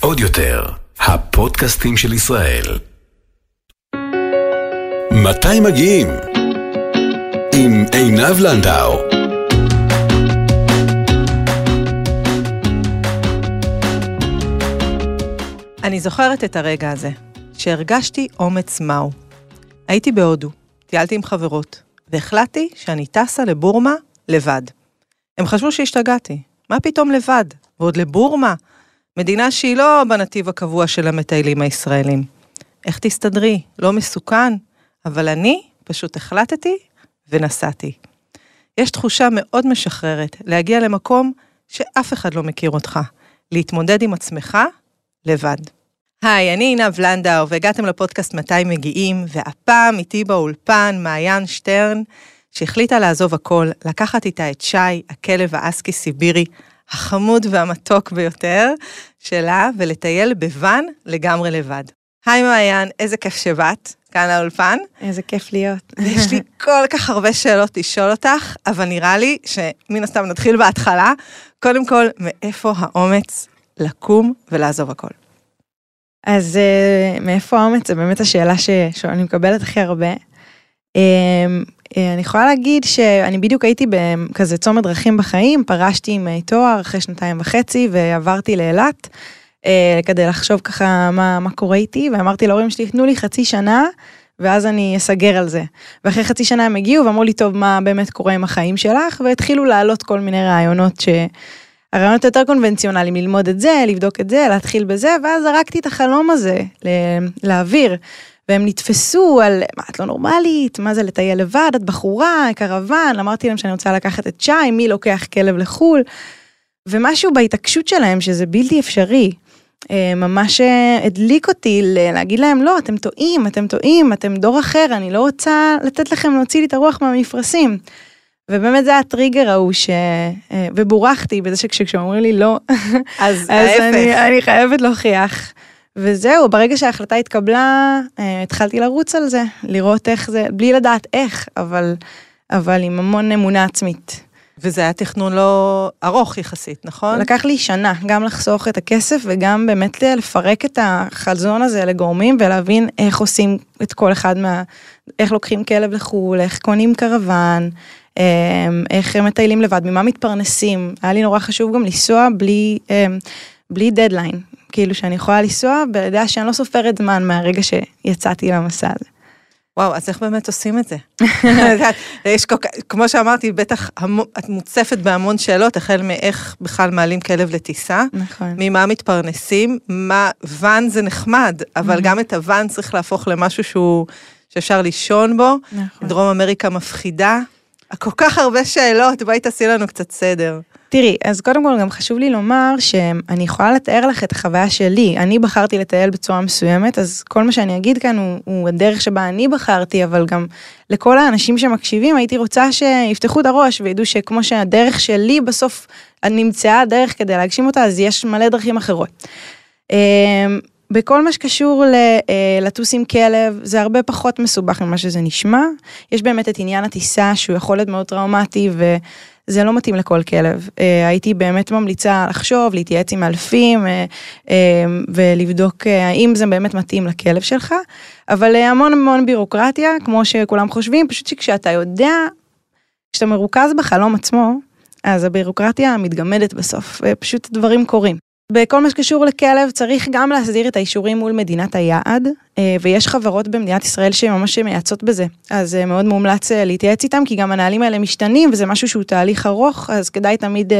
עוד יותר, הפודקאסטים של ישראל. מתי מגיעים? עם עינב לנדאו. אני זוכרת את הרגע הזה, שהרגשתי אומץ מהו. הייתי בהודו, טיילתי עם חברות, והחלטתי שאני טסה לבורמה לבד. הם חשבו שהשתגעתי, מה פתאום לבד? ועוד לבורמה? מדינה שהיא לא בנתיב הקבוע של המטיילים הישראלים. איך תסתדרי? לא מסוכן? אבל אני פשוט החלטתי ונסעתי. יש תחושה מאוד משחררת להגיע למקום שאף אחד לא מכיר אותך, להתמודד עם עצמך לבד. היי, אני עינב לנדאו, והגעתם לפודקאסט מתי מגיעים, והפעם איתי באולפן מעיין שטרן, שהחליטה לעזוב הכל, לקחת איתה את שי, הכלב האסקי סיבירי, החמוד והמתוק ביותר שלה, ולטייל בוואן לגמרי לבד. היי מעיין, איזה כיף שבאת, כאן לאולפן. איזה כיף להיות. יש לי כל כך הרבה שאלות לשאול אותך, אבל נראה לי שמן הסתם נתחיל בהתחלה. קודם כל, מאיפה האומץ לקום ולעזוב הכל? אז uh, מאיפה האומץ? זו באמת השאלה. שאני מקבלת הכי הרבה. Um, uh, אני יכולה להגיד שאני בדיוק הייתי בכזה צומת דרכים בחיים, פרשתי עם תואר אחרי שנתיים וחצי ועברתי לאילת uh, כדי לחשוב ככה מה, מה קורה איתי, ואמרתי להורים שלי, תנו לי חצי שנה. ואז אני אסגר על זה. ואחרי חצי שנה הם הגיעו ואמרו לי, טוב, מה באמת קורה עם החיים שלך? והתחילו לעלות כל מיני רעיונות ש... הרעיונות יותר קונבנציונליים, ללמוד את זה, לבדוק את זה, להתחיל בזה, ואז זרקתי את החלום הזה לאוויר. והם נתפסו על, מה, את לא נורמלית, מה זה לטייל לבד, את בחורה, קרוון, אמרתי להם שאני רוצה לקחת את שי, מי לוקח כלב לחו"ל, ומשהו בהתעקשות שלהם, שזה בלתי אפשרי, אה, ממש אה, הדליק אותי להגיד להם, לא, אתם טועים, אתם טועים, אתם דור אחר, אני לא רוצה לתת לכם להוציא לי את הרוח מהמפרשים. ובאמת זה הטריגר ההוא ש... אה, ובורחתי בזה שכשאומרים לי לא, אז, אז אני, אני חייבת להוכיח. וזהו, ברגע שההחלטה התקבלה, אה, התחלתי לרוץ על זה, לראות איך זה, בלי לדעת איך, אבל, אבל עם המון אמונה עצמית. וזה היה תכנון לא ארוך יחסית, נכון? לקח לי שנה, גם לחסוך את הכסף וגם באמת לפרק את החזון הזה לגורמים ולהבין איך עושים את כל אחד מה... איך לוקחים כלב לחו"ל, איך קונים קרוון, אמ, איך הם מטיילים לבד, ממה מתפרנסים. היה לי נורא חשוב גם לנסוע בלי, אמ, בלי דדליין, כאילו שאני יכולה לנסוע בידיעה שאני לא סופרת זמן מהרגע שיצאתי למסע הזה. וואו, אז איך באמת עושים את זה? יש כל כך, כמו שאמרתי, בטח את מוצפת בהמון שאלות, החל מאיך בכלל מעלים כלב לטיסה, נכון. ממה מתפרנסים, מה, ואן זה נחמד, אבל גם את הוואן צריך להפוך למשהו שהוא, שאפשר לישון בו. נכון. דרום אמריקה מפחידה, כל כך הרבה שאלות, בואי תעשי לנו קצת סדר. תראי, אז קודם כל גם חשוב לי לומר שאני יכולה לתאר לך את החוויה שלי. אני בחרתי לטייל בצורה מסוימת, אז כל מה שאני אגיד כאן הוא, הוא הדרך שבה אני בחרתי, אבל גם לכל האנשים שמקשיבים, הייתי רוצה שיפתחו את הראש וידעו שכמו שהדרך שלי בסוף נמצאה הדרך כדי להגשים אותה, אז יש מלא דרכים אחרות. בכל מה שקשור אה, לטוס עם כלב, זה הרבה פחות מסובך ממה שזה נשמע. יש באמת את עניין הטיסה, שהוא יכול להיות מאוד טראומטי, וזה לא מתאים לכל כלב. אה, הייתי באמת ממליצה לחשוב, להתייעץ עם אלפים, אה, ולבדוק האם זה באמת מתאים לכלב שלך. אבל המון המון בירוקרטיה, כמו שכולם חושבים, פשוט שכשאתה יודע, כשאתה מרוכז בחלום עצמו, אז הבירוקרטיה מתגמדת בסוף, ופשוט דברים קורים. בכל מה שקשור לכלב צריך גם להסדיר את האישורים מול מדינת היעד, ויש חברות במדינת ישראל שממש מייעצות בזה. אז אה, מאוד מומלץ אה, להתייעץ איתם, כי גם הנהלים האלה משתנים, וזה משהו שהוא תהליך ארוך, אז כדאי תמיד,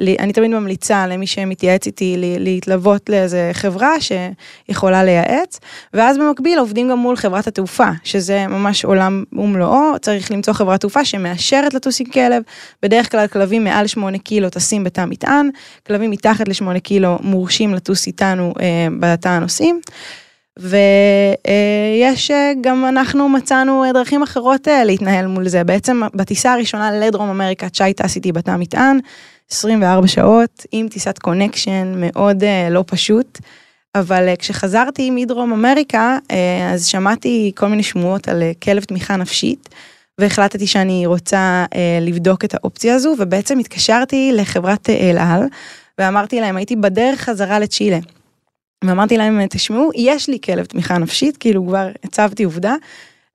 אני תמיד ממליצה למי שמתייעץ איתי להתלוות לאיזה חברה שיכולה לייעץ, ואז במקביל עובדים גם מול חברת התעופה, שזה ממש עולם ומלואו, צריך למצוא חברת תעופה שמאשרת לטוס עם כלב, בדרך כלל כלבים מעל 8 קילו טסים בתא מטען, כלבים מתחת ל-8 קילו מורשים לטוס איתנו בתא הנוסעים. ויש אה, גם אנחנו מצאנו דרכים אחרות אה, להתנהל מול זה. בעצם בטיסה הראשונה לדרום אמריקה, צ'אי טס איתי בתא מטען, 24 שעות, עם טיסת connection מאוד אה, לא פשוט. אבל כשחזרתי מדרום אמריקה, אז שמעתי כל מיני שמועות על כלב תמיכה נפשית, והחלטתי שאני רוצה לבדוק את האופציה הזו, ובעצם התקשרתי לחברת אל על, ואמרתי להם, הייתי בדרך חזרה לצ'ילה. ואמרתי להם, תשמעו, יש לי כלב תמיכה נפשית, כאילו כבר הצבתי עובדה.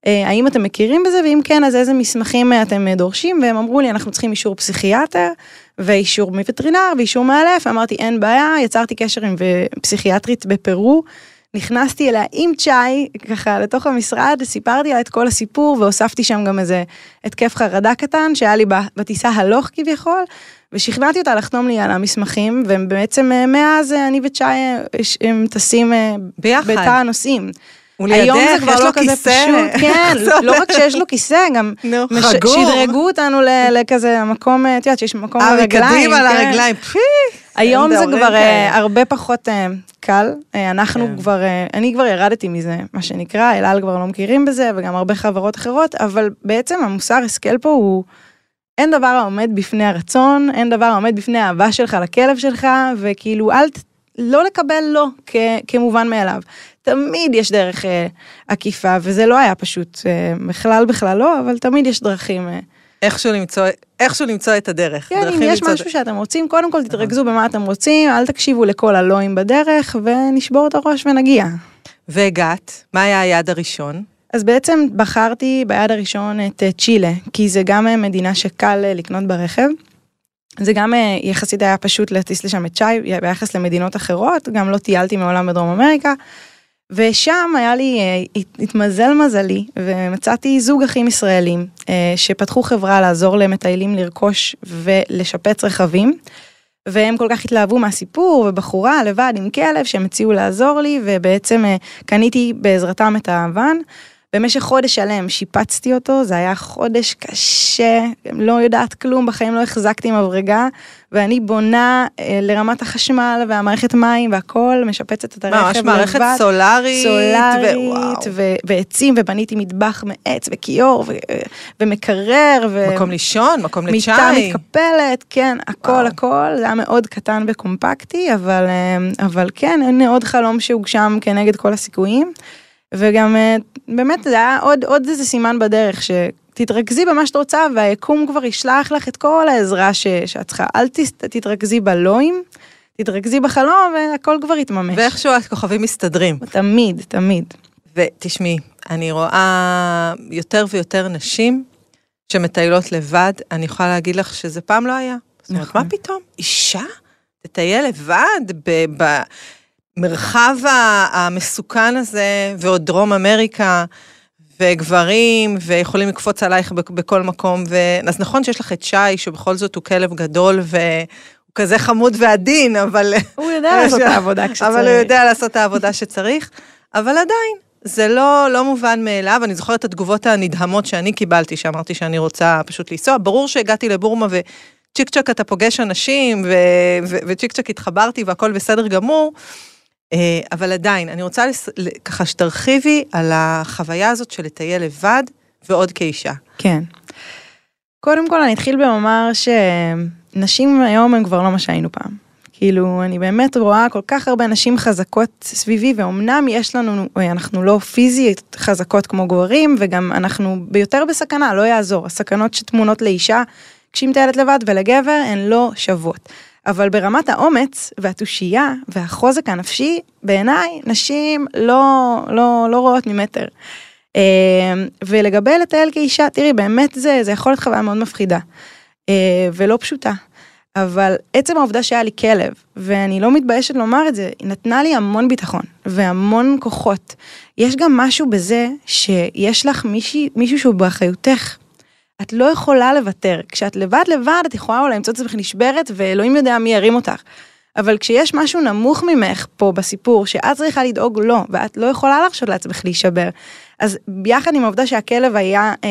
אה, האם אתם מכירים בזה, ואם כן, אז איזה מסמכים אתם דורשים? והם אמרו לי, אנחנו צריכים אישור פסיכיאטר, ואישור מווטרינר, ואישור מאלף. אמרתי, אין בעיה, יצרתי קשר עם פסיכיאטרית בפרו. נכנסתי אליה עם צ'אי, ככה לתוך המשרד, סיפרתי לה את כל הסיפור, והוספתי שם גם איזה התקף חרדה קטן, שהיה לי בטיסה הלוך כביכול, ושכנעתי אותה לחתום לי על המסמכים, ובעצם אה, מאז אני וצ'אי הם טסים ביחד. בתא הנוסעים. היום זה כבר לא כזה כיסא. פשוט, כן, לא רק שיש לו כיסא, גם מש-. שדרגו אותנו לכזה מקום, את יודעת שיש מקום אה, לרגליים. מקדימה על כן. הרגליים. פי, היום אין זה כבר אה. הרבה פחות אה, קל, אה, אנחנו כן. כבר, אה, אני כבר ירדתי מזה, מה שנקרא, אלעל כבר לא מכירים בזה, וגם הרבה חברות אחרות, אבל בעצם המוסר השכל פה הוא, אין דבר העומד בפני הרצון, אין דבר העומד בפני האהבה שלך לכלב שלך, וכאילו אל, לא לקבל לא כ, כמובן מאליו. תמיד יש דרך אה, עקיפה, וזה לא היה פשוט, אה, בכלל בכלל לא, אבל תמיד יש דרכים. אה, איכשהו למצוא, איכשהו למצוא את הדרך. כן, אם יש משהו שאתם רוצים, קודם כל תתרכזו במה אתם רוצים, אל תקשיבו לכל הלואים בדרך, ונשבור את הראש ונגיע. והגעת, מה היה היעד הראשון? אז בעצם בחרתי ביד הראשון את אה, צ'ילה, כי זה גם אה, מדינה שקל אה, לקנות ברכב. זה גם אה, יחסית היה פשוט להטיס לשם את צ'אי ביחס למדינות אחרות, גם לא טיילתי מעולם בדרום אמריקה. ושם היה לי, אה, הת- התמזל מזלי, ומצאתי זוג אחים ישראלים, אה, שפתחו חברה לעזור למטיילים לרכוש ולשפץ רכבים. והם כל כך התלהבו מהסיפור, ובחורה לבד עם כלב שהם הציעו לעזור לי, ובעצם אה, קניתי בעזרתם את האבן. במשך חודש שלם שיפצתי אותו, זה היה חודש קשה, לא יודעת כלום, בחיים לא החזקתי מברגה, ואני בונה אה, לרמת החשמל והמערכת מים והכל, משפצת את הרכב מה, ממש מערכת לבד. סולארית. סולארית. ו- ועצים, ובניתי מטבח מעץ וכיור, ו- ומקרר, ו- מקום לישון, מקום מיטה לצ'אי. מתקפלת, כן, הכל וואו. הכל, זה היה מאוד קטן וקומפקטי, אבל, אה, אבל כן, הנה עוד חלום שהוגשם כנגד כל הסיכויים. וגם אה, באמת זה היה עוד, עוד איזה סימן בדרך, שתתרכזי במה שאת רוצה והיקום כבר ישלח לך את כל העזרה ש, שאת צריכה. אל תס- תתרכזי בלואים, תתרכזי בחלום והכל כבר יתממש. ואיכשהו הכוכבים מסתדרים. תמיד, תמיד. ותשמעי, אני רואה יותר ויותר נשים שמטיילות לבד, אני יכולה להגיד לך שזה פעם לא היה. זאת אומרת, נכון. מה פתאום? אישה תטייל לבד ב- במרחב ה- המסוכן הזה, ועוד דרום אמריקה, וגברים, ויכולים לקפוץ עלייך בכ- בכל מקום. ו... אז נכון שיש לך את שי, שבכל זאת הוא כלב גדול, והוא כזה חמוד ועדין, אבל... הוא יודע לעשות את העבודה כשצריך. אבל הוא יודע לעשות את העבודה שצריך, אבל עדיין, זה לא, לא מובן מאליו, אני זוכרת את התגובות הנדהמות שאני קיבלתי, שאמרתי שאני רוצה פשוט לנסוע. ברור שהגעתי לבורמה וצ'יק צ'ק אתה פוגש אנשים, ו- ו- וצ'יק צ'ק התחברתי והכל בסדר גמור, אבל עדיין, אני רוצה לס- ככה שתרחיבי על החוויה הזאת של לטייל לבד, ועוד כאישה. כן. קודם כל אני אתחיל ואומר שנשים היום הן כבר לא מה שהיינו פעם. כאילו, אני באמת רואה כל כך הרבה נשים חזקות סביבי, ואומנם יש לנו, אנחנו לא פיזית חזקות כמו גברים, וגם אנחנו ביותר בסכנה, לא יעזור. הסכנות שטמונות לאישה כשהיא מטיילת לבד ולגבר הן לא שוות. אבל ברמת האומץ והתושייה והחוזק הנפשי, בעיניי נשים לא, לא, לא רואות ממטר. אה, ולגבי לטייל כאישה, תראי, באמת זה, זה יכול להיות חוויה מאוד מפחידה, אה, ולא פשוטה. אבל עצם העובדה שהיה לי כלב, ואני לא מתביישת לומר את זה, היא נתנה לי המון ביטחון והמון כוחות. יש גם משהו בזה שיש לך מישהי, מישהו שהוא באחריותך. את לא יכולה לוותר. כשאת לבד לבד, את יכולה אולי למצוא את עצמך נשברת, ואלוהים יודע מי ירים אותך. אבל כשיש משהו נמוך ממך פה בסיפור, שאת צריכה לדאוג לו, ואת לא יכולה להרשות לעצמך להישבר, אז יחד עם העובדה שהכלב היה, אה,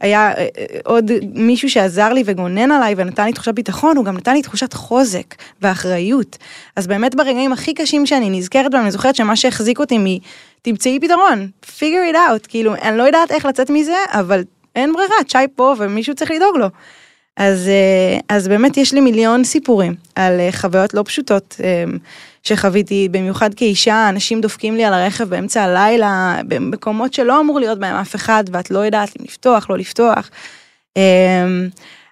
היה אה, אה, עוד מישהו שעזר לי וגונן עליי ונתן לי תחושת ביטחון, הוא גם נתן לי תחושת חוזק ואחריות. אז באמת ברגעים הכי קשים שאני נזכרת בהם, אני זוכרת שמה שהחזיק אותי מ... תמצאי פתרון, figure it out, כאילו, אני לא יודעת איך לצאת מזה, אבל אין ברירה, צ'י פה ומישהו צריך לדאוג לו. אז, אה, אז באמת יש לי מיליון סיפורים על אה, חוויות לא פשוטות אה, שחוויתי, במיוחד כאישה, אנשים דופקים לי על הרכב באמצע הלילה, במקומות שלא אמור להיות בהם אף אחד, ואת לא יודעת אם לפתוח, לא לפתוח.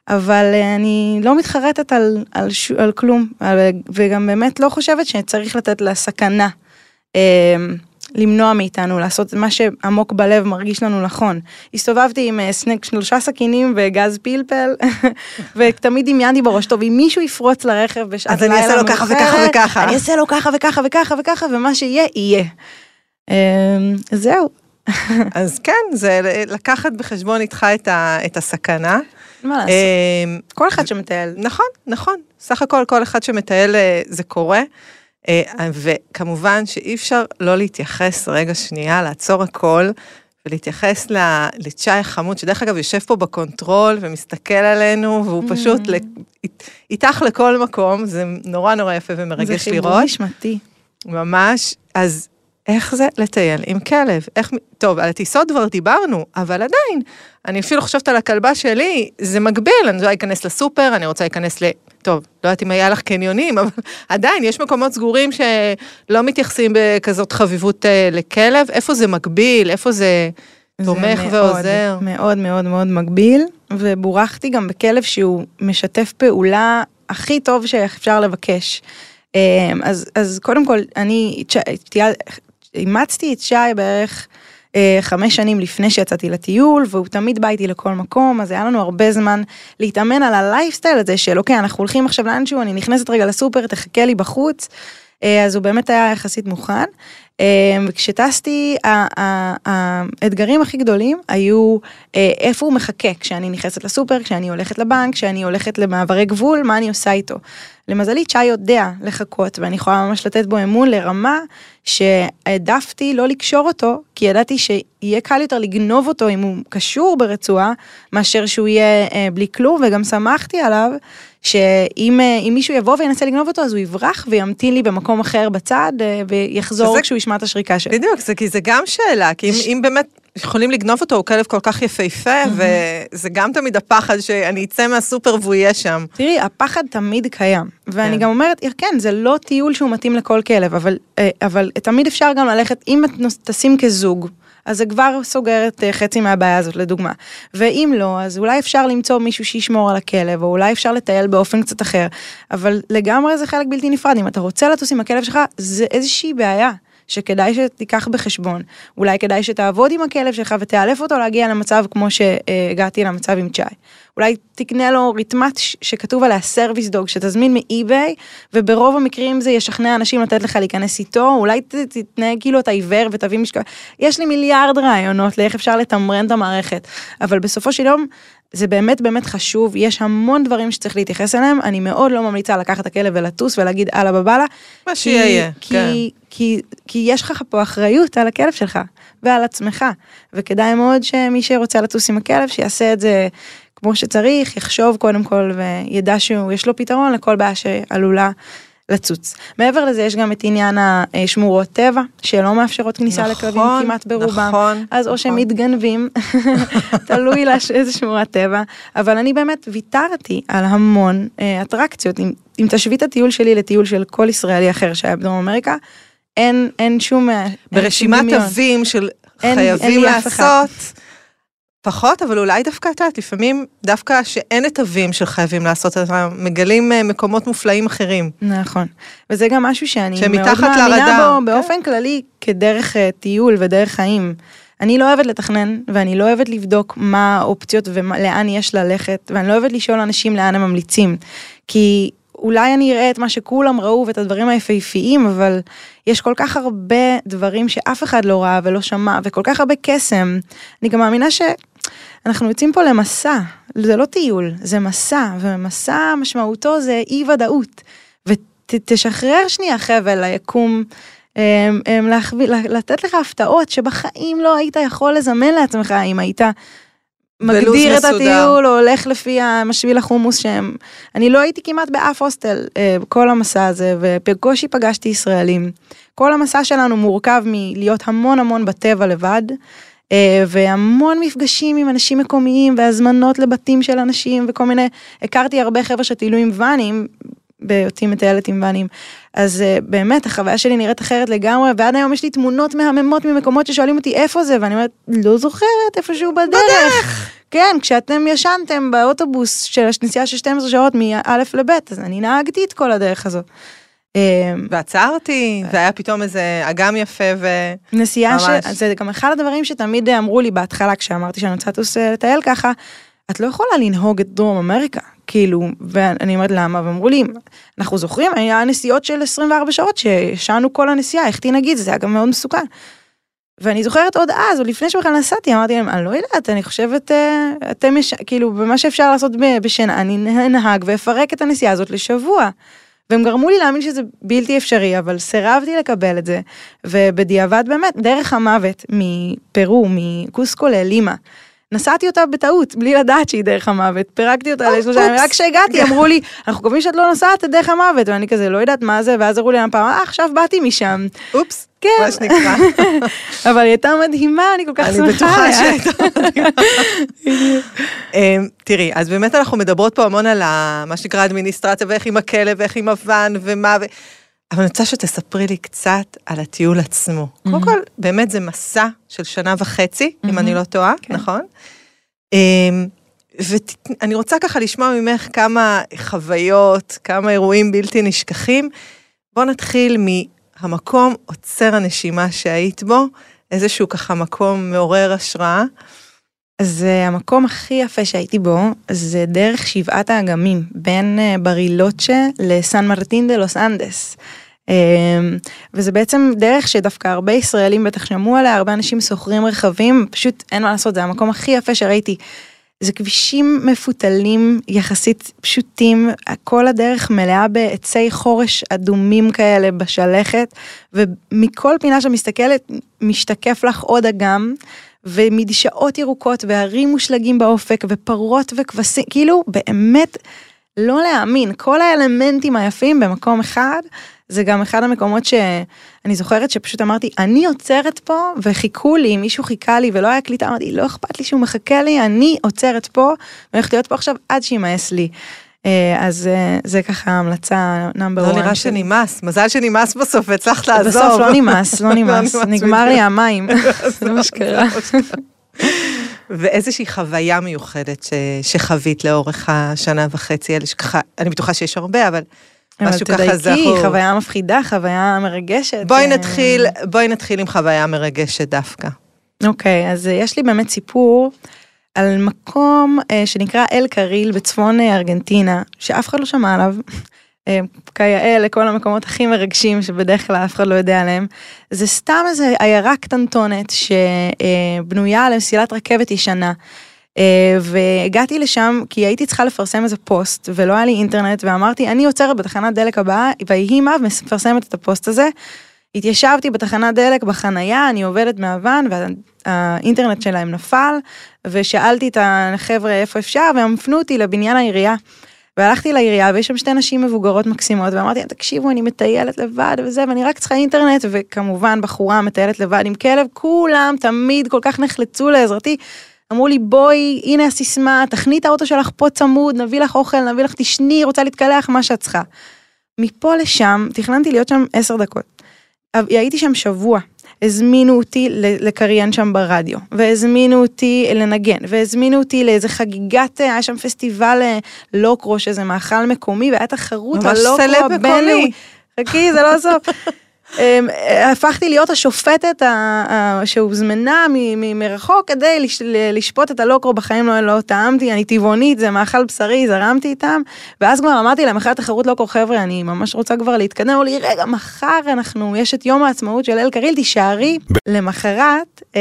אבל אני לא מתחרטת על, על, ש- על כלום, וגם באמת לא חושבת שצריך לתת לה סכנה. למנוע מאיתנו לעשות מה שעמוק בלב מרגיש לנו נכון. הסתובבתי עם אה, סנק שלושה סכינים וגז פלפל, ותמיד דמיינתי בראש, טוב, אם מישהו יפרוץ לרכב בשעת אז אני אעשה לו ככה וככה מאוחרת, וככה." אני אעשה לו ככה וככה וככה וככה, ומה שיהיה, יהיה. אה, זהו, אז כן, זה לקחת בחשבון איתך את, ה, את הסכנה. מה לעשות? אה, כל אחד שמטייל. נכון, נכון. סך הכל, כל אחד שמטייל אה, זה קורה. אה, וכמובן שאי אפשר לא להתייחס רגע שנייה, לעצור הכל, ולהתייחס לצ'אי החמוד, שדרך אגב יושב פה ב control ומסתכל עלינו, והוא פשוט ל- אית- איתך לכל מקום, זה נורא נורא יפה זה ומרגש חיבור לראות. נשמתי. ממש. אז איך זה לטייל עם כלב? איך... טוב, על הטיסות כבר דיברנו, אבל עדיין, אני אפילו חושבת על הכלבה שלי, זה מגביל, אני רוצה להיכנס לסופר, אני רוצה להיכנס ל... טוב, לא יודעת אם היה לך קניונים, אבל עדיין, יש מקומות סגורים שלא מתייחסים בכזאת חביבות אה, לכלב, איפה זה מגביל, איפה זה תומך זה ועוזר. מאוד, מאוד מאוד מאוד מגביל, ובורכתי גם בכלב שהוא משתף פעולה הכי טוב שאפשר לבקש. אמ, אז, אז קודם כל, אני אימצתי את שי בערך אה, חמש שנים לפני שיצאתי לטיול, והוא תמיד בא איתי לכל מקום, אז היה לנו הרבה זמן להתאמן על הלייפסטייל הזה של אוקיי, אנחנו הולכים עכשיו לאנשהו, אני נכנסת רגע לסופר, תחכה לי בחוץ. אה, אז הוא באמת היה יחסית מוכן. אה, וכשטסתי, האתגרים הכי גדולים היו אה, איפה הוא מחכה כשאני נכנסת לסופר, כשאני הולכת לבנק, כשאני הולכת למעברי גבול, מה אני עושה איתו. למזלי, צ'אי יודע לחכות, ואני יכולה ממש לתת בו אמון לרמה שהעדפתי לא לקשור אותו, כי ידעתי שיהיה קל יותר לגנוב אותו אם הוא קשור ברצועה, מאשר שהוא יהיה אה, בלי כלום, וגם שמחתי עליו, שאם אה, מישהו יבוא וינסה לגנוב אותו, אז הוא יברח וימתין לי במקום אחר בצד, אה, ויחזור כשהוא ישמע את השריקה שלי. בדיוק, זה, כי זה גם שאלה, כי אם, אם באמת יכולים לגנוב אותו, הוא כלב כל כך יפהפה, וזה גם תמיד הפחד שאני אצא מהסופר והוא יהיה שם. תראי, הפחד תמיד קיים, ואני כן. גם אומרת, כן, זה לא טיול שהוא מתאים לכל כלב, אבל, אה, אבל תמיד אפשר גם ללכת, אם את טסים כזוג, אז זה כבר סוגר את אה, חצי מהבעיה הזאת, לדוגמה. ואם לא, אז אולי אפשר למצוא מישהו שישמור על הכלב, או אולי אפשר לטייל באופן קצת אחר, אבל לגמרי זה חלק בלתי נפרד, אם אתה רוצה לטוס עם הכלב שלך, זה איזושהי בעיה. שכדאי שתיקח בחשבון, אולי כדאי שתעבוד עם הכלב שלך ותאלף אותו להגיע למצב כמו שהגעתי למצב עם צ'אי. אולי תקנה לו רתמת ש- שכתוב עליה service dog שתזמין מ-eBay וברוב המקרים זה ישכנע אנשים לתת לך להיכנס איתו. אולי תתנהג כאילו אתה עיוור ותביא משקל. יש לי מיליארד רעיונות לאיך אפשר לתמרן את המערכת אבל בסופו של יום זה באמת באמת חשוב. יש המון דברים שצריך להתייחס אליהם. אני מאוד לא ממליצה לקחת את הכלב ולטוס ולהגיד אללה בבאללה מה שיהיה, כי, כן. כי, כי יש לך פה אחריות על הכלב שלך ועל עצמך, וכדאי מאוד שמי שרוצה לטוס עם הכלב שיעשה את זה כמו שצריך, יחשוב קודם כל וידע שיש לו פתרון לכל בעיה שעלולה לצוץ. מעבר לזה יש גם את עניין השמורות טבע שלא מאפשרות כניסה לכלבים נכון, כמעט ברובם. נכון, אז או נכון. שהם מתגנבים, תלוי לש- איזה שמורת טבע, אבל אני באמת ויתרתי על המון אה, אטרקציות. אם, אם תשווי את הטיול שלי לטיול של כל ישראלי אחר שהיה בדרום אמריקה, אין, אין שום... אה, אין שום ברשימת. תווים של אין- אין חייבים אחד. לעשות, פחות, אבל אולי דווקא את יודעת, לפעמים דווקא שאין את תווים של חייבים לעשות, מגלים אה, מקומות מופלאים אחרים. נכון, וזה גם משהו שאני מאוד מאמינה בו כן. באופן כללי כדרך אה, טיול ודרך חיים. אני לא אוהבת לתכנן ואני לא אוהבת לבדוק מה האופציות ולאן יש ללכת ואני לא אוהבת לשאול אנשים לאן הם ממליצים. כי אולי אני אראה את מה שכולם ראו ואת הדברים היפהפיים אבל יש כל כך הרבה דברים שאף אחד לא ראה ולא שמע וכל כך הרבה קסם. אני גם מאמינה שאנחנו יוצאים פה למסע, זה לא טיול, זה מסע ומסע משמעותו זה אי ודאות. ותשחרר שנייה חבל ליקום, אמ, אמ, להחביא- לתת לך הפתעות שבחיים לא היית יכול לזמן לעצמך אם היית בלו"ז מגדיר את. הטיול או הולך לפי המשביל החומוס שהם, אני לא הייתי כמעט באף הוסטל אה, כל המסע הזה ובקושי פגשתי ישראלים. כל המסע שלנו מורכב מלהיות המון המון בטבע לבד. אה, והמון מפגשים עם אנשים מקומיים והזמנות לבתים של אנשים וכל מיני, הכרתי הרבה חבר'ה שטיילו עם ואנים, בהיותי מטיילת עם ואנים, אז uh, באמת החוויה שלי נראית אחרת לגמרי, ועד היום יש לי תמונות מהממות ממקומות ששואלים אותי איפה זה, ואני אומרת, לא זוכרת, איפשהו בדרך. כן, כשאתם ישנתם באוטובוס של הנסיעה של 12 שעות מא' לב', אז אני נהגתי את כל הדרך הזאת. אמ, ועצרתי, והיה פתאום איזה אגם יפה ו... נסיעה ש... זה גם אחד הדברים שתמיד אמרו לי בהתחלה כשאמרתי שאני רוצה לטוס אה, לטייל ככה, את לא יכולה לנהוג את דרום אמריקה, כאילו, ואני אומרת למה, ואמרו לי, אנחנו זוכרים, היה נסיעות של 24 שעות שישנו כל הנסיעה, איך תנהגי זה, זה היה גם מאוד מסוכן. ואני זוכרת עוד אז, עוד לפני שבכלל נסעתי, אמרתי להם, אני לא יודעת, אני חושבת, אה, אתם, יש, כאילו, במה שאפשר לעשות בשינה, אני נהג ואפרק את הנסיעה הזאת לשבוע. והם גרמו לי להאמין שזה בלתי אפשרי, אבל סירבתי לקבל את זה. ובדיעבד באמת, דרך המוות מפרו, מקוסקו ללימה. נסעתי אותה בטעות, בלי לדעת שהיא דרך המוות, פירקתי אותה לשלושה ימים, רק כשהגעתי אמרו לי, אנחנו קובעים שאת לא נוסעת את דרך המוות, ואני כזה לא יודעת מה זה, ואז הראו לי פעם, אה, עכשיו באתי משם. אופס, כן. מה שנקרא. אבל היא הייתה מדהימה, אני כל כך אני שמחה בטוחה עליה. שהייתה מדהימה. אמ, תראי, אז באמת אנחנו מדברות פה המון על מה שנקרא אדמיניסטרציה, ואיך עם הכלב, ואיך עם הוואן, ומה, ו... אבל אני רוצה שתספרי לי קצת על הטיול עצמו. קודם כל, באמת זה מסע של שנה וחצי, אם אני לא טועה, כן. נכון? ואני רוצה ככה לשמוע ממך כמה חוויות, כמה אירועים בלתי נשכחים. בואו נתחיל מהמקום עוצר הנשימה שהיית בו, איזשהו ככה מקום מעורר השראה. אז אה, המקום הכי יפה שהייתי בו, זה דרך שבעת האגמים, בין אה, ברילוצ'ה לסן מרטין דה לוס אנדס. אה, וזה בעצם דרך שדווקא הרבה ישראלים בטח שמעו עליה, הרבה אנשים שוכרים רכבים, פשוט אין מה לעשות, זה המקום הכי יפה שראיתי. זה כבישים מפותלים, יחסית פשוטים, כל הדרך מלאה בעצי חורש אדומים כאלה בשלכת, ומכל פינה שמסתכלת, משתקף לך עוד אגם, ומדשאות ירוקות, והרים מושלגים באופק, ופרות וכבשים, כאילו, באמת, לא להאמין, כל האלמנטים היפים במקום אחד, זה גם אחד המקומות שאני זוכרת שפשוט אמרתי, אני עוצרת פה, וחיכו לי, מישהו חיכה לי ולא היה קליטה, אמרתי, לא אכפת לי שהוא מחכה לי, אני עוצרת פה, והולכת להיות פה עכשיו עד שימאס לי. אה, אז אה, זה ככה המלצה נאמבר לא 1. נראה שנמאס, מזל שנמאס בסוף והצלחת לעזוב. בסוף לא נמאס, לא נמאס, נמאס נגמר לי. המים, זה מה שקרה. ואיזושהי חוויה מיוחדת ש... שחווית לאורך השנה וחצי האלה, שככה, אני בטוחה שיש הרבה, אבל אבל משהו ככה תדייקי, זכור. חוויה מפחידה, חוויה מרגשת. בואי אה, נתחיל, בואי נתחיל עם חוויה מרגשת דווקא. אוקיי, אז אה, יש לי באמת סיפור על מקום אה, שנקרא אל קריל בצפון אה, ארגנטינה, שאף אחד לא שמע עליו. אה, כיה לכל המקומות הכי מרגשים שבדרך כלל אף אחד לא יודע עליהם. זה סתם איזה עיירה קטנטונת שבנויה על מסילת רכבת ישנה. אה, והגעתי לשם כי הייתי צריכה לפרסם איזה פוסט ולא היה לי אינטרנט ואמרתי אני עוצרת בתחנת דלק הבאה ויהי מה ומפרסמת את הפוסט הזה. התיישבתי בתחנת דלק בחנייה, אני עובדת מה-van והאינטרנט שלהם נפל ושאלתי את החבר'ה איפה אפשר והם הפנו אותי לבניין העירייה. והלכתי לעירייה ויש שם שתי נשים מבוגרות מקסימות ואמרתי להם תקשיבו אני מטיילת לבד וזה ואני רק צריכה אינטרנט וכמובן בחורה מטיילת לבד עם כלב כולם תמיד כל כך נחלצו לעזרתי. אמרו לי בואי הנה הסיסמה תכני את האוטו שלך פה צמוד נביא לך אוכל נביא לך תשני רוצה להתקלח מה שאת צריכה. מפה לשם תכננתי להיות שם עשר דקות. הייתי שם שבוע. הזמינו אותי לקריין שם ברדיו, והזמינו אותי לנגן, והזמינו אותי לאיזה חגיגת, היה שם פסטיבל אה, לוקרו, שזה מאכל מקומי, והיה תחרות ממש הלוקרו סלב מקומי. הבינלאומי. חכי, זה לא הסוף. אמ, הפכתי להיות השופטת שהוזמנה מרחוק כדי לשפוט את הלוקרו, בחיים לא, לא טעמתי, אני טבעונית, זה מאכל בשרי, זרמתי איתם, ואז כבר אמרתי להם אחרי התחרות לוקרו, חבר'ה, אני ממש רוצה כבר להתקדם, אמרו לי, רגע, מחר אנחנו, יש את יום העצמאות של אל קריל, תישארי. למחרת, אה,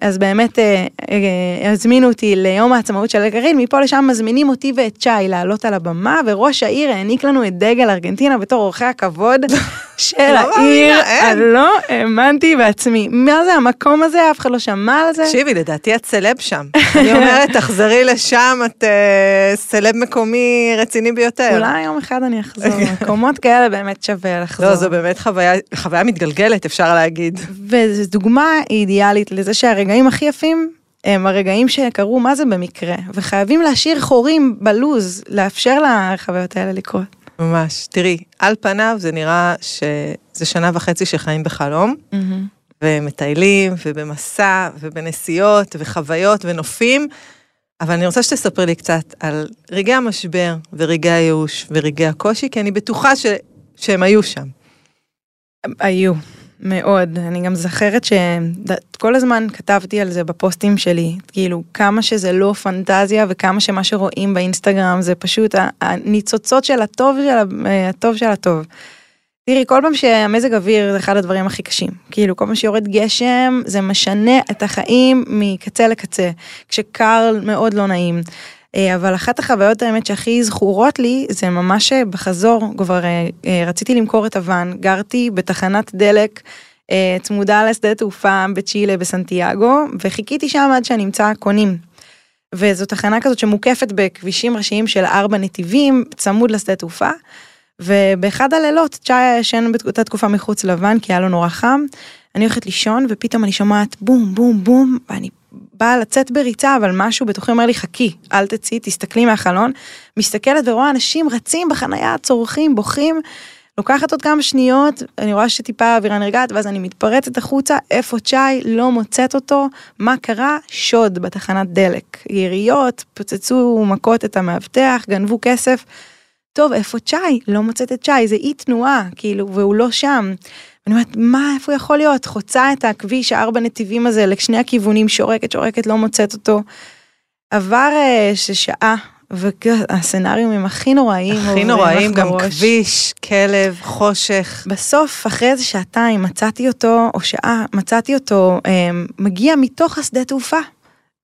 אז באמת אה, אה, הזמינו אותי ליום העצמאות של אל קריל, מפה לשם מזמינים אותי ואת צ'י לעלות על הבמה, וראש העיר העניק לנו את דגל ארגנטינה בתור אורחי הכבוד של לא העיר. אני לא האמנתי בעצמי. מה זה המקום הזה? אף אחד לא שמע על זה. תקשיבי, לדעתי את סלב שם. אני אומרת, תחזרי לשם, את אה, סלב מקומי רציני ביותר. אולי יום אחד אני אחזור. מקומות כאלה באמת שווה לחזור. לא, זו באמת חוויה מתגלגלת, אפשר להגיד. וזו דוגמה אידיאלית לזה שהרגעים הכי יפים הם הרגעים שקרו מה זה במקרה, וחייבים להשאיר חורים בלוז, לאפשר לחוויות האלה לקרות. ממש. תראי, על פניו זה נראה שזה שנה וחצי שחיים בחלום, ומטיילים, ובמסע, ובנסיעות, וחוויות, ונופים, אבל אני רוצה שתספרי לי קצת על רגעי המשבר ורגעי הייאוש ורגעי הקושי, כי אני בטוחה ש... שהם היו שם. היו, מאוד. אני גם זכרת שכל הזמן כתבתי על זה בפוסטים שלי, כאילו כמה שזה לא פנטזיה וכמה שמה שרואים באינסטגרם זה פשוט הניצוצות של הטוב של הטוב של הטוב. תראי, כל פעם שהמזג אוויר זה אחד הדברים הכי קשים. כאילו, כל פעם שיורד גשם, זה משנה את החיים מקצה לקצה. כשקר מאוד לא נעים. אה, אבל אחת החוויות האמת שהכי זכורות לי זה ממש בחזור כבר אה, אה, רציתי למכור את הוואן גרתי בתחנת דלק צמודה לשדה תעופה בצ'ילה בסנטיאגו וחיכיתי שם עד שאני אמצא קונים. וזו תחנה כזאת שמוקפת בכבישים ראשיים של ארבע נתיבים צמוד לשדה תעופה. ובאחד הלילות צ'אי היה ישן באותה תקופה מחוץ לוואן כי היה לו נורא חם. אני הולכת לישון ופתאום אני שומעת בום בום בום ואני באה לצאת בריצה, אבל משהו בתוכי אומר לי, חכי, אל תצאי, תסתכלי מהחלון. מסתכלת ורואה אנשים רצים בחנייה, צורכים, בוכים. לוקחת עוד כמה שניות, אני רואה שטיפה האווירה נרגעת, ואז אני מתפרצת החוצה, איפה צ'אי, לא מוצאת אותו, מה קרה? שוד בתחנת דלק. יריות, פוצצו מכות את המאבטח, גנבו כסף. טוב, איפה צ'אי? לא מוצאת את צ'אי, זה אי תנועה, כאילו, והוא לא שם. אני אומרת, מה, איפה יכול להיות? חוצה את הכביש, הארבע נתיבים הזה, לשני הכיוונים, שורקת, שורקת, לא מוצאת אותו. עבר uh, שעה, והסצנריומים הכי נוראיים. הכי נוראיים, גם בראש. כביש, כלב, חושך. בסוף, אחרי איזה שעתיים, מצאתי אותו, או שעה, מצאתי אותו, um, מגיע מתוך השדה תעופה.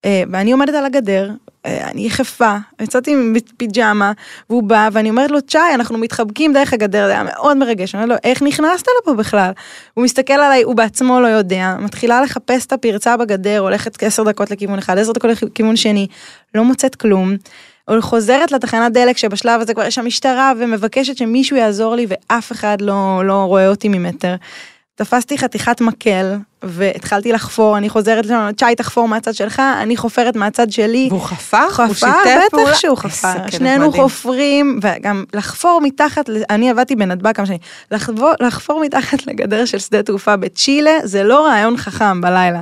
Uh, ואני עומדת על הגדר, אה, אני יחפה, יצאתי עם פיג'מה, והוא בא, ואני אומרת לו, צ'אי, אנחנו מתחבקים דרך הגדר, זה היה מאוד מרגש, אני אומרת לו, איך נכנסת לפה בכלל? הוא מסתכל עליי, הוא בעצמו לא יודע, מתחילה לחפש את הפרצה בגדר, הולכת עשר דקות לכיוון אחד, עשר דקות לכיוון שני, לא מוצאת כלום. חוזרת לתחנת דלק שבשלב הזה כבר יש שם משטרה ומבקשת שמישהו יעזור לי ואף אחד לא, לא רואה אותי ממטר. תפסתי חתיכת מקל והתחלתי לחפור, אני חוזרת לשם, צ'י תחפור מהצד שלך, אני חופרת מהצד שלי. והוא חפר? חפר, הוא שיתף פעולה? בטח שהוא חפר. שנינו מדהים. חופרים, וגם לחפור מתחת, אני עבדתי בנתב"ג כמה שנים, לחפור, לחפור מתחת לגדר של שדה תעופה בצ'ילה, זה לא רעיון חכם בלילה.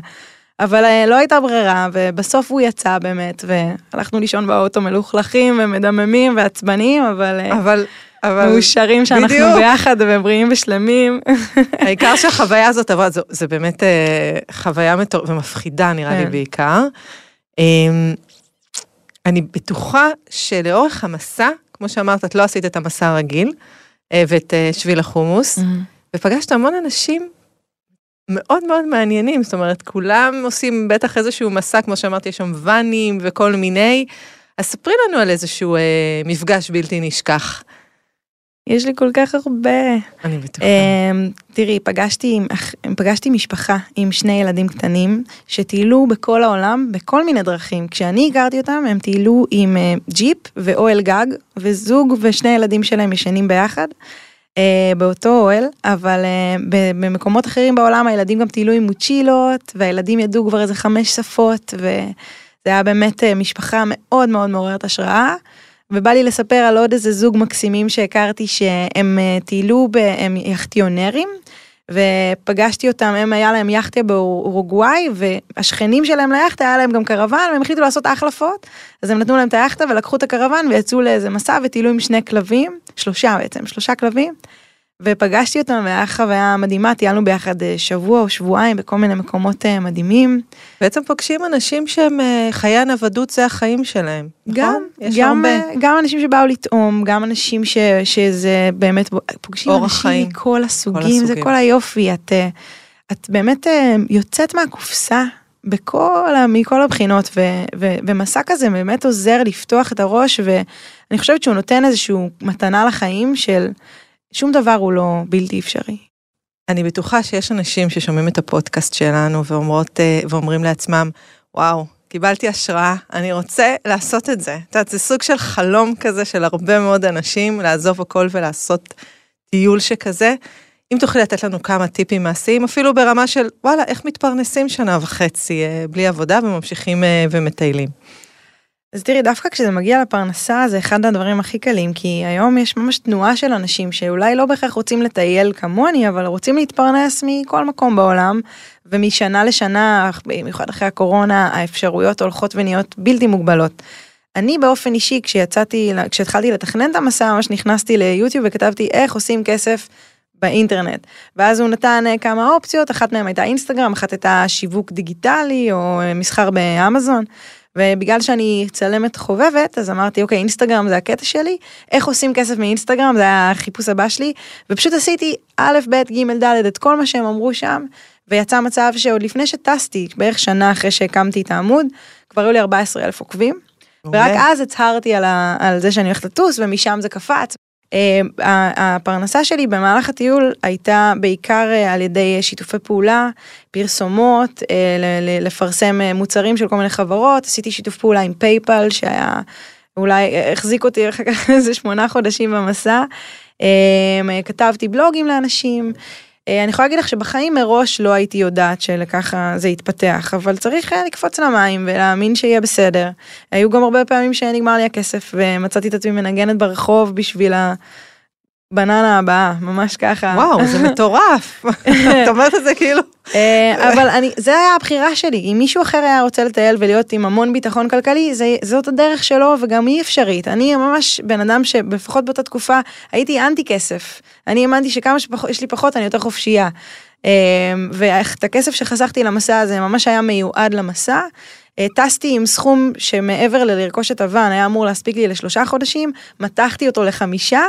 אבל אה, לא הייתה ברירה, ובסוף הוא יצא באמת, והלכנו לישון באוטו מלוכלכים ומדממים ועצבניים, אבל... אה, אבל... אבל... מאושרים שאנחנו בדיוק. ביחד ובריאים ושלמים. העיקר שהחוויה הזאת, אבל זו, זה באמת אה, חוויה מטור... ומפחידה נראה כן. לי בעיקר. אה, אני בטוחה שלאורך המסע, כמו שאמרת, את לא עשית את המסע הרגיל, אה, ואת אה, שביל החומוס, mm-hmm. ופגשת המון אנשים מאוד מאוד מעניינים, זאת אומרת, כולם עושים בטח איזשהו מסע, כמו שאמרתי, יש שם ואנים וכל מיני. אז ספרי לנו על איזשהו אה, מפגש בלתי נשכח. יש לי כל כך הרבה. אני בטוחה. Um, תראי, פגשתי, פגשתי משפחה עם שני ילדים קטנים שטיילו בכל העולם בכל מיני דרכים. כשאני הכרתי אותם הם טיילו עם uh, ג'יפ ואוהל גג וזוג ושני ילדים שלהם ישנים ביחד. Uh, באותו אוהל, אבל uh, במקומות אחרים בעולם הילדים גם טיילו עם מוצ'ילות והילדים ידעו כבר איזה חמש שפות וזה היה באמת uh, משפחה מאוד מאוד מעוררת השראה. ובא לי לספר על עוד איזה זוג מקסימים שהכרתי שהם אה, טיילו, הם יחטיונרים, ופגשתי אותם, הם היה להם יאכטיה באורוגוואי, והשכנים שלהם ליאכטה היה להם גם קרוון, והם החליטו לעשות החלפות, אז הם נתנו להם את היאכטה ולקחו את הקרוון ויצאו לאיזה מסע וטיילו עם שני כלבים, שלושה בעצם, שלושה כלבים. ופגשתי אותם והיה חוויה מדהימה, טיילנו ביחד אה, שבוע או שבועיים בכל מיני מקומות אה, מדהימים. בעצם פוגשים אנשים שהם אה, חיי הנוודות זה החיים שלהם, נכון? גם, גם, גם אנשים שבאו לטעום, גם אנשים ש, שזה באמת, פוגשים אנשים חיים. מכל הסוגים, כל הסוגים, זה כל היופי, את, את באמת יוצאת מהקופסה. בכל, מכל הבחינות, ו, ו, ומסע כזה באמת עוזר לפתוח את הראש, ואני חושבת שהוא נותן איזושהי מתנה לחיים של שום דבר הוא לא בלתי אפשרי. אני בטוחה שיש אנשים ששומעים את הפודקאסט שלנו ואומרות, אה, ואומרים לעצמם, וואו, קיבלתי השראה, אני רוצה לעשות את זה. את יודעת, זה סוג של חלום כזה של הרבה מאוד אנשים, לעזוב הכל ולעשות טיול שכזה. אם תוכלי לתת לנו כמה טיפים מעשיים, אפילו ברמה של, וואלה, איך מתפרנסים שנה וחצי אה, בלי עבודה וממשיכים אה, ומטיילים. אז תראי, דווקא כשזה מגיע לפרנסה זה אחד הדברים הכי קלים, כי היום יש ממש תנועה של אנשים שאולי לא בהכרח רוצים לטייל כמוני, אבל רוצים להתפרנס מכל מקום בעולם, ומשנה לשנה, במיוחד אחרי הקורונה, האפשרויות הולכות ונהיות בלתי מוגבלות. אני באופן אישי, כשיצאתי, כשהתחלתי לתכנן את המסע, ממש נכנסתי ליוטיוב וכתבתי איך עושים כסף באינטרנט. ואז הוא נתן אה, כמה אופציות, אחת מהן הייתה אינסטגרם, אחת הייתה שיווק דיגיטלי או אה, מסחר באמזון. ובגלל שאני צלמת חובבת, אז אמרתי, אוקיי, אינסטגרם זה הקטע שלי, איך עושים כסף מאינסטגרם, זה היה החיפוש הבא שלי, ופשוט עשיתי א', ב', ג', ד', את כל מה שהם אמרו שם, ויצא מצב שעוד לפני שטסתי, בערך שנה אחרי שהקמתי את העמוד, כבר היו לי 14 אלף עוקבים. ורק אז הצהרתי על, ה, על זה שאני הולכת לטוס, ומשם זה קפץ. Uh, הפרנסה שלי במהלך הטיול הייתה בעיקר uh, על ידי שיתופי פעולה, פרסומות, uh, לפרסם מוצרים של כל מיני חברות, עשיתי שיתוף פעולה עם פייפל שהיה אולי החזיק אותי אחר כך איזה שמונה חודשים במסע, כתבתי בלוגים לאנשים. אני יכולה להגיד לך שבחיים מראש לא הייתי יודעת שלככה זה יתפתח, אבל צריך לקפוץ למים ולהאמין שיהיה בסדר. היו גם הרבה פעמים שנגמר לי הכסף ומצאתי את עצמי מנגנת ברחוב בשביל הבננה הבאה, ממש ככה. וואו, זה מטורף. את אומרת את זה כאילו. אה, אבל אני, זה היה הבחירה שלי, אם מישהו אחר היה רוצה לטייל ולהיות עם המון ביטחון כלכלי, זה, זאת הדרך שלו וגם היא אפשרית. אני ממש בן אדם שלפחות באותה תקופה הייתי אנטי כסף. אני האמנתי שכמה שיש לי פחות אני יותר חופשייה. אה, ואת הכסף שחסכתי למסע הזה ממש היה מיועד למסע. אה, טסתי עם סכום שמעבר ללרכוש את הוואן היה אמור להספיק לי לשלושה חודשים, מתחתי אותו לחמישה,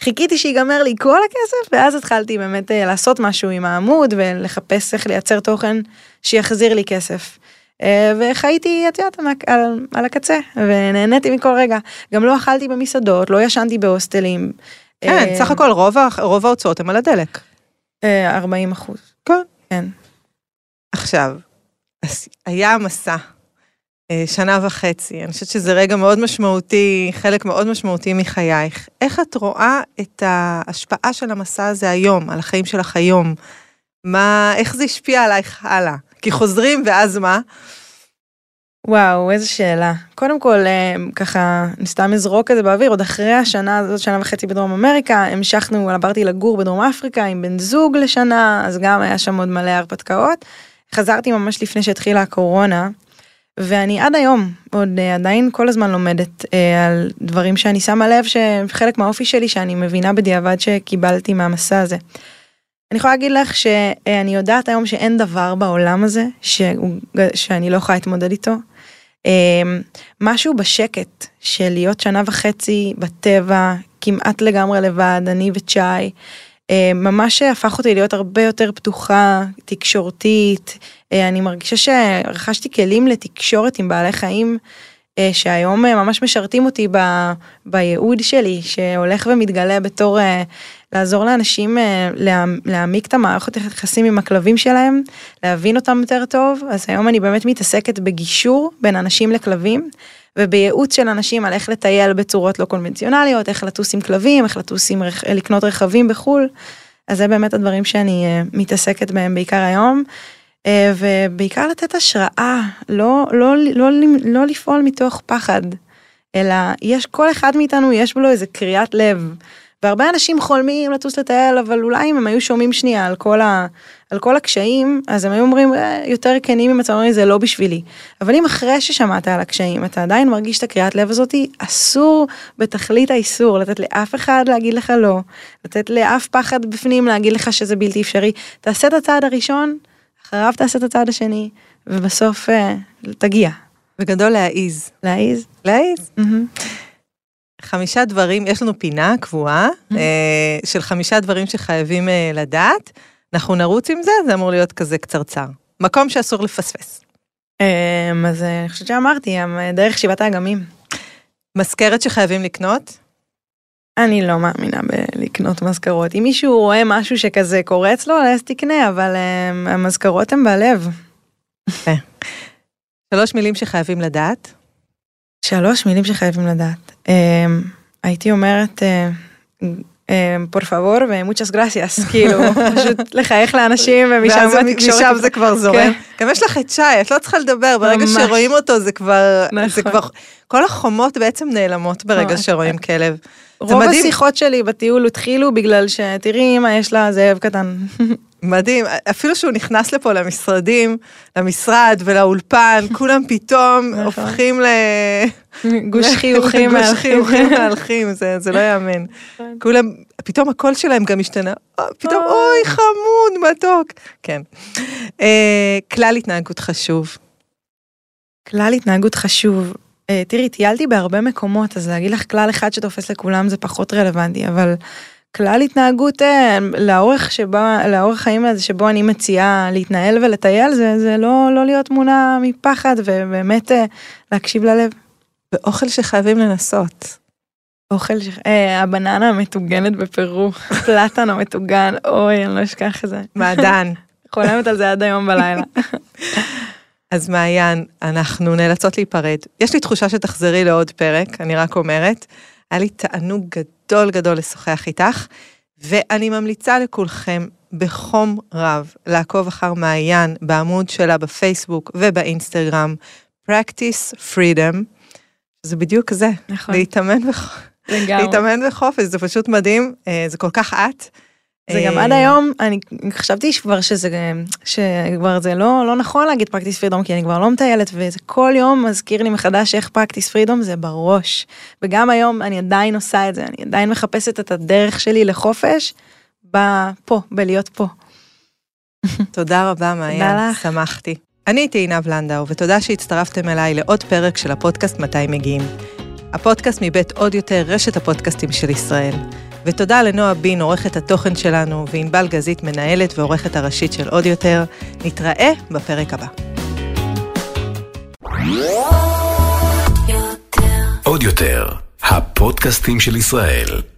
חיכיתי שיגמר לי כל הכסף, ואז התחלתי באמת אה, לעשות משהו עם העמוד ולחפש איך לייצר תוכן שיחזיר לי כסף. אה, וחייתי, את יודעת, על, על הקצה, ונהניתי מכל רגע. גם לא אכלתי במסעדות, לא ישנתי בהוסטלים. כן, סך הכל רוב, רוב ההוצאות הם על הדלק. 40 אחוז. כן. כן. עכשיו, היה מסע אה, שנה וחצי. אני חושבת שזה רגע מאוד משמעותי, חלק מאוד משמעותי מחייך. איך את רואה את ההשפעה של המסע הזה היום, על החיים שלך היום? מה, איך זה השפיע עלייך הלאה? כי חוזרים ואז מה? וואו, איזה שאלה. קודם כל, אה, ככה, אני סתם אזרוק את זה באוויר, עוד אחרי השנה הזאת, שנה וחצי בדרום אמריקה, המשכנו, עברתי לגור בדרום אפריקה עם בן זוג לשנה, אז גם היה שם עוד מלא הרפתקאות. חזרתי ממש לפני שהתחילה הקורונה, ואני עד היום עוד uh, עדיין כל הזמן לומדת uh, על דברים שאני שמה לב שחלק מהאופי שלי שאני מבינה בדיעבד שקיבלתי מהמסע הזה. אני יכולה להגיד לך שאני יודעת היום שאין דבר בעולם הזה שהוא, שאני לא יכולה להתמודד איתו. Uh, משהו בשקט של להיות שנה וחצי בטבע כמעט לגמרי לבד אני וצ'אי. אה, ממש הפך אותי להיות הרבה יותר פתוחה, תקשורתית. אה, אני מרגישה שרכשתי כלים לתקשורת עם בעלי חיים, אה, שהיום ממש משרתים אותי ב, בייעוד שלי, שהולך ומתגלה בתור לעזור לאנשים להעמיק את המערכות היחסים עם הכלבים שלהם, להבין אותם יותר טוב. אז היום אני באמת מתעסקת בגישור בין אנשים לכלבים. ובייעוץ של אנשים על איך לטייל בצורות לא קונבנציונליות, איך לטוס עם כלבים, איך לטוס עם, לקנות רכבים בחו"ל. אז זה באמת הדברים שאני uh, מתעסקת בהם בעיקר היום. Uh, ובעיקר לתת השראה, לא, לא, לא, לא, לא לפעול מתוך פחד, אלא יש, כל אחד מאיתנו יש בו איזה קריאת לב. והרבה אנשים חולמים לטוס לטייל, אבל אולי אם הם היו שומעים שנייה על כל, ה, על כל הקשיים, אז הם היו אומרים אה, יותר כנים עם עצמם, זה לא בשבילי. אבל אם אחרי ששמעת על הקשיים, אתה עדיין מרגיש את הקריאת לב הזאתי, אסור בתכלית האיסור לתת לאף אחד להגיד לך לא, לתת לאף פחד בפנים להגיד לך שזה בלתי אפשרי. תעשה את הצעד הראשון, אחריו תעשה את הצעד השני, ובסוף אה, תגיע. בגדול להעיז. להעיז? להעיז. Mm-hmm. חמישה דברים, יש לנו פינה קבועה mm-hmm. של חמישה דברים שחייבים אה, לדעת. אנחנו נרוץ עם זה, זה אמור להיות כזה קצרצר. מקום שאסור לפספס. אמ, אז אני חושבת שאמרתי, דרך שבעת האגמים. מזכרת שחייבים לקנות? אני לא מאמינה בלקנות מזכרות. אם מישהו רואה משהו שכזה קורץ לו, אז תקנה, אבל um, המזכרות הן בלב. שלוש מילים שחייבים לדעת. שלוש מילים שחייבים לדעת. הייתי אומרת, uh, פור פבור ומוצ'ס גרסיאס, כאילו, פשוט לחייך לאנשים ומשם התקשורת. משם זה כבר זורם. כן. גם יש לך את שי, את לא צריכה לדבר, ברגע. שרואים אותו זה כבר, זה נכון. כבר, כל החומות בעצם נעלמות ברגע ממש. שרואים כלב. זה רוב. השיחות שלי בטיול התחילו בגלל שתראי אמא יש לה זאב קטן. מדהים, אפילו שהוא נכנס לפה למשרדים, למשרד ולאולפן, כולם פתאום נכון. הופכים ל... גוש חיוכים. גוש מהלכים. חיוכים מהלכים, זה, לא יאמן. נכון. כולם, פתאום הקול שלהם גם השתנה, אה, פתאום, אוי. אוי, חמוד, מתוק. כן. אה, כלל התנהגות חשוב. כלל התנהגות חשוב. אה, תראי, טיילתי בהרבה מקומות, אז להגיד לך כלל אחד שתופס לכולם זה פחות רלוונטי, אבל כלל התנהגות אה, לאורך שבה, לאורך חיים הזה שבו אני מציעה להתנהל ולטייל, זה, זה לא, לא להיות מונע מפחד ובאמת אה, להקשיב ללב. ואוכל שחייבים לנסות. אוכל, ש... אה, הבננה המטוגנת בפרו, פלטן המטוגן, אוי, אני לא אשכח את זה. מעדן. חולמת על זה עד היום בלילה. אז מעיין, אנחנו נאלצות להיפרד. יש לי תחושה שתחזרי לעוד פרק, אני רק אומרת. היה לי תענוג גדול גדול לשוחח איתך, ואני ממליצה לכולכם בחום רב לעקוב אחר מעיין בעמוד שלה בפייסבוק ובאינסטגרם, Practice Freedom. זה בדיוק זה, נכון, להתאמן, בח... לגמרי. להתאמן בחופש, זה פשוט מדהים, אה, זה כל כך את. זה גם אה, עד היום, אני חשבתי כבר שזה, שכבר זה לא, לא נכון להגיד פרקטיס פרידום, כי אני כבר לא מטיילת, וזה כל יום מזכיר לי מחדש איך פרקטיס פרידום זה בראש. וגם היום אני עדיין עושה את זה, אני עדיין מחפשת את הדרך שלי לחופש, פה, בלהיות פה. תודה רבה, לך. שמחתי. אני הייתי עינב לנדאו, ותודה שהצטרפתם אליי לעוד פרק של הפודקאסט מתי מגיעים. הפודקאסט מבית עוד יותר רשת הפודקאסטים של ישראל. ותודה לנועה בין, עורכת התוכן שלנו, וענבל גזית, מנהלת ועורכת הראשית של עוד יותר. נתראה בפרק הבא. עוד יותר, הפודקאסטים של ישראל.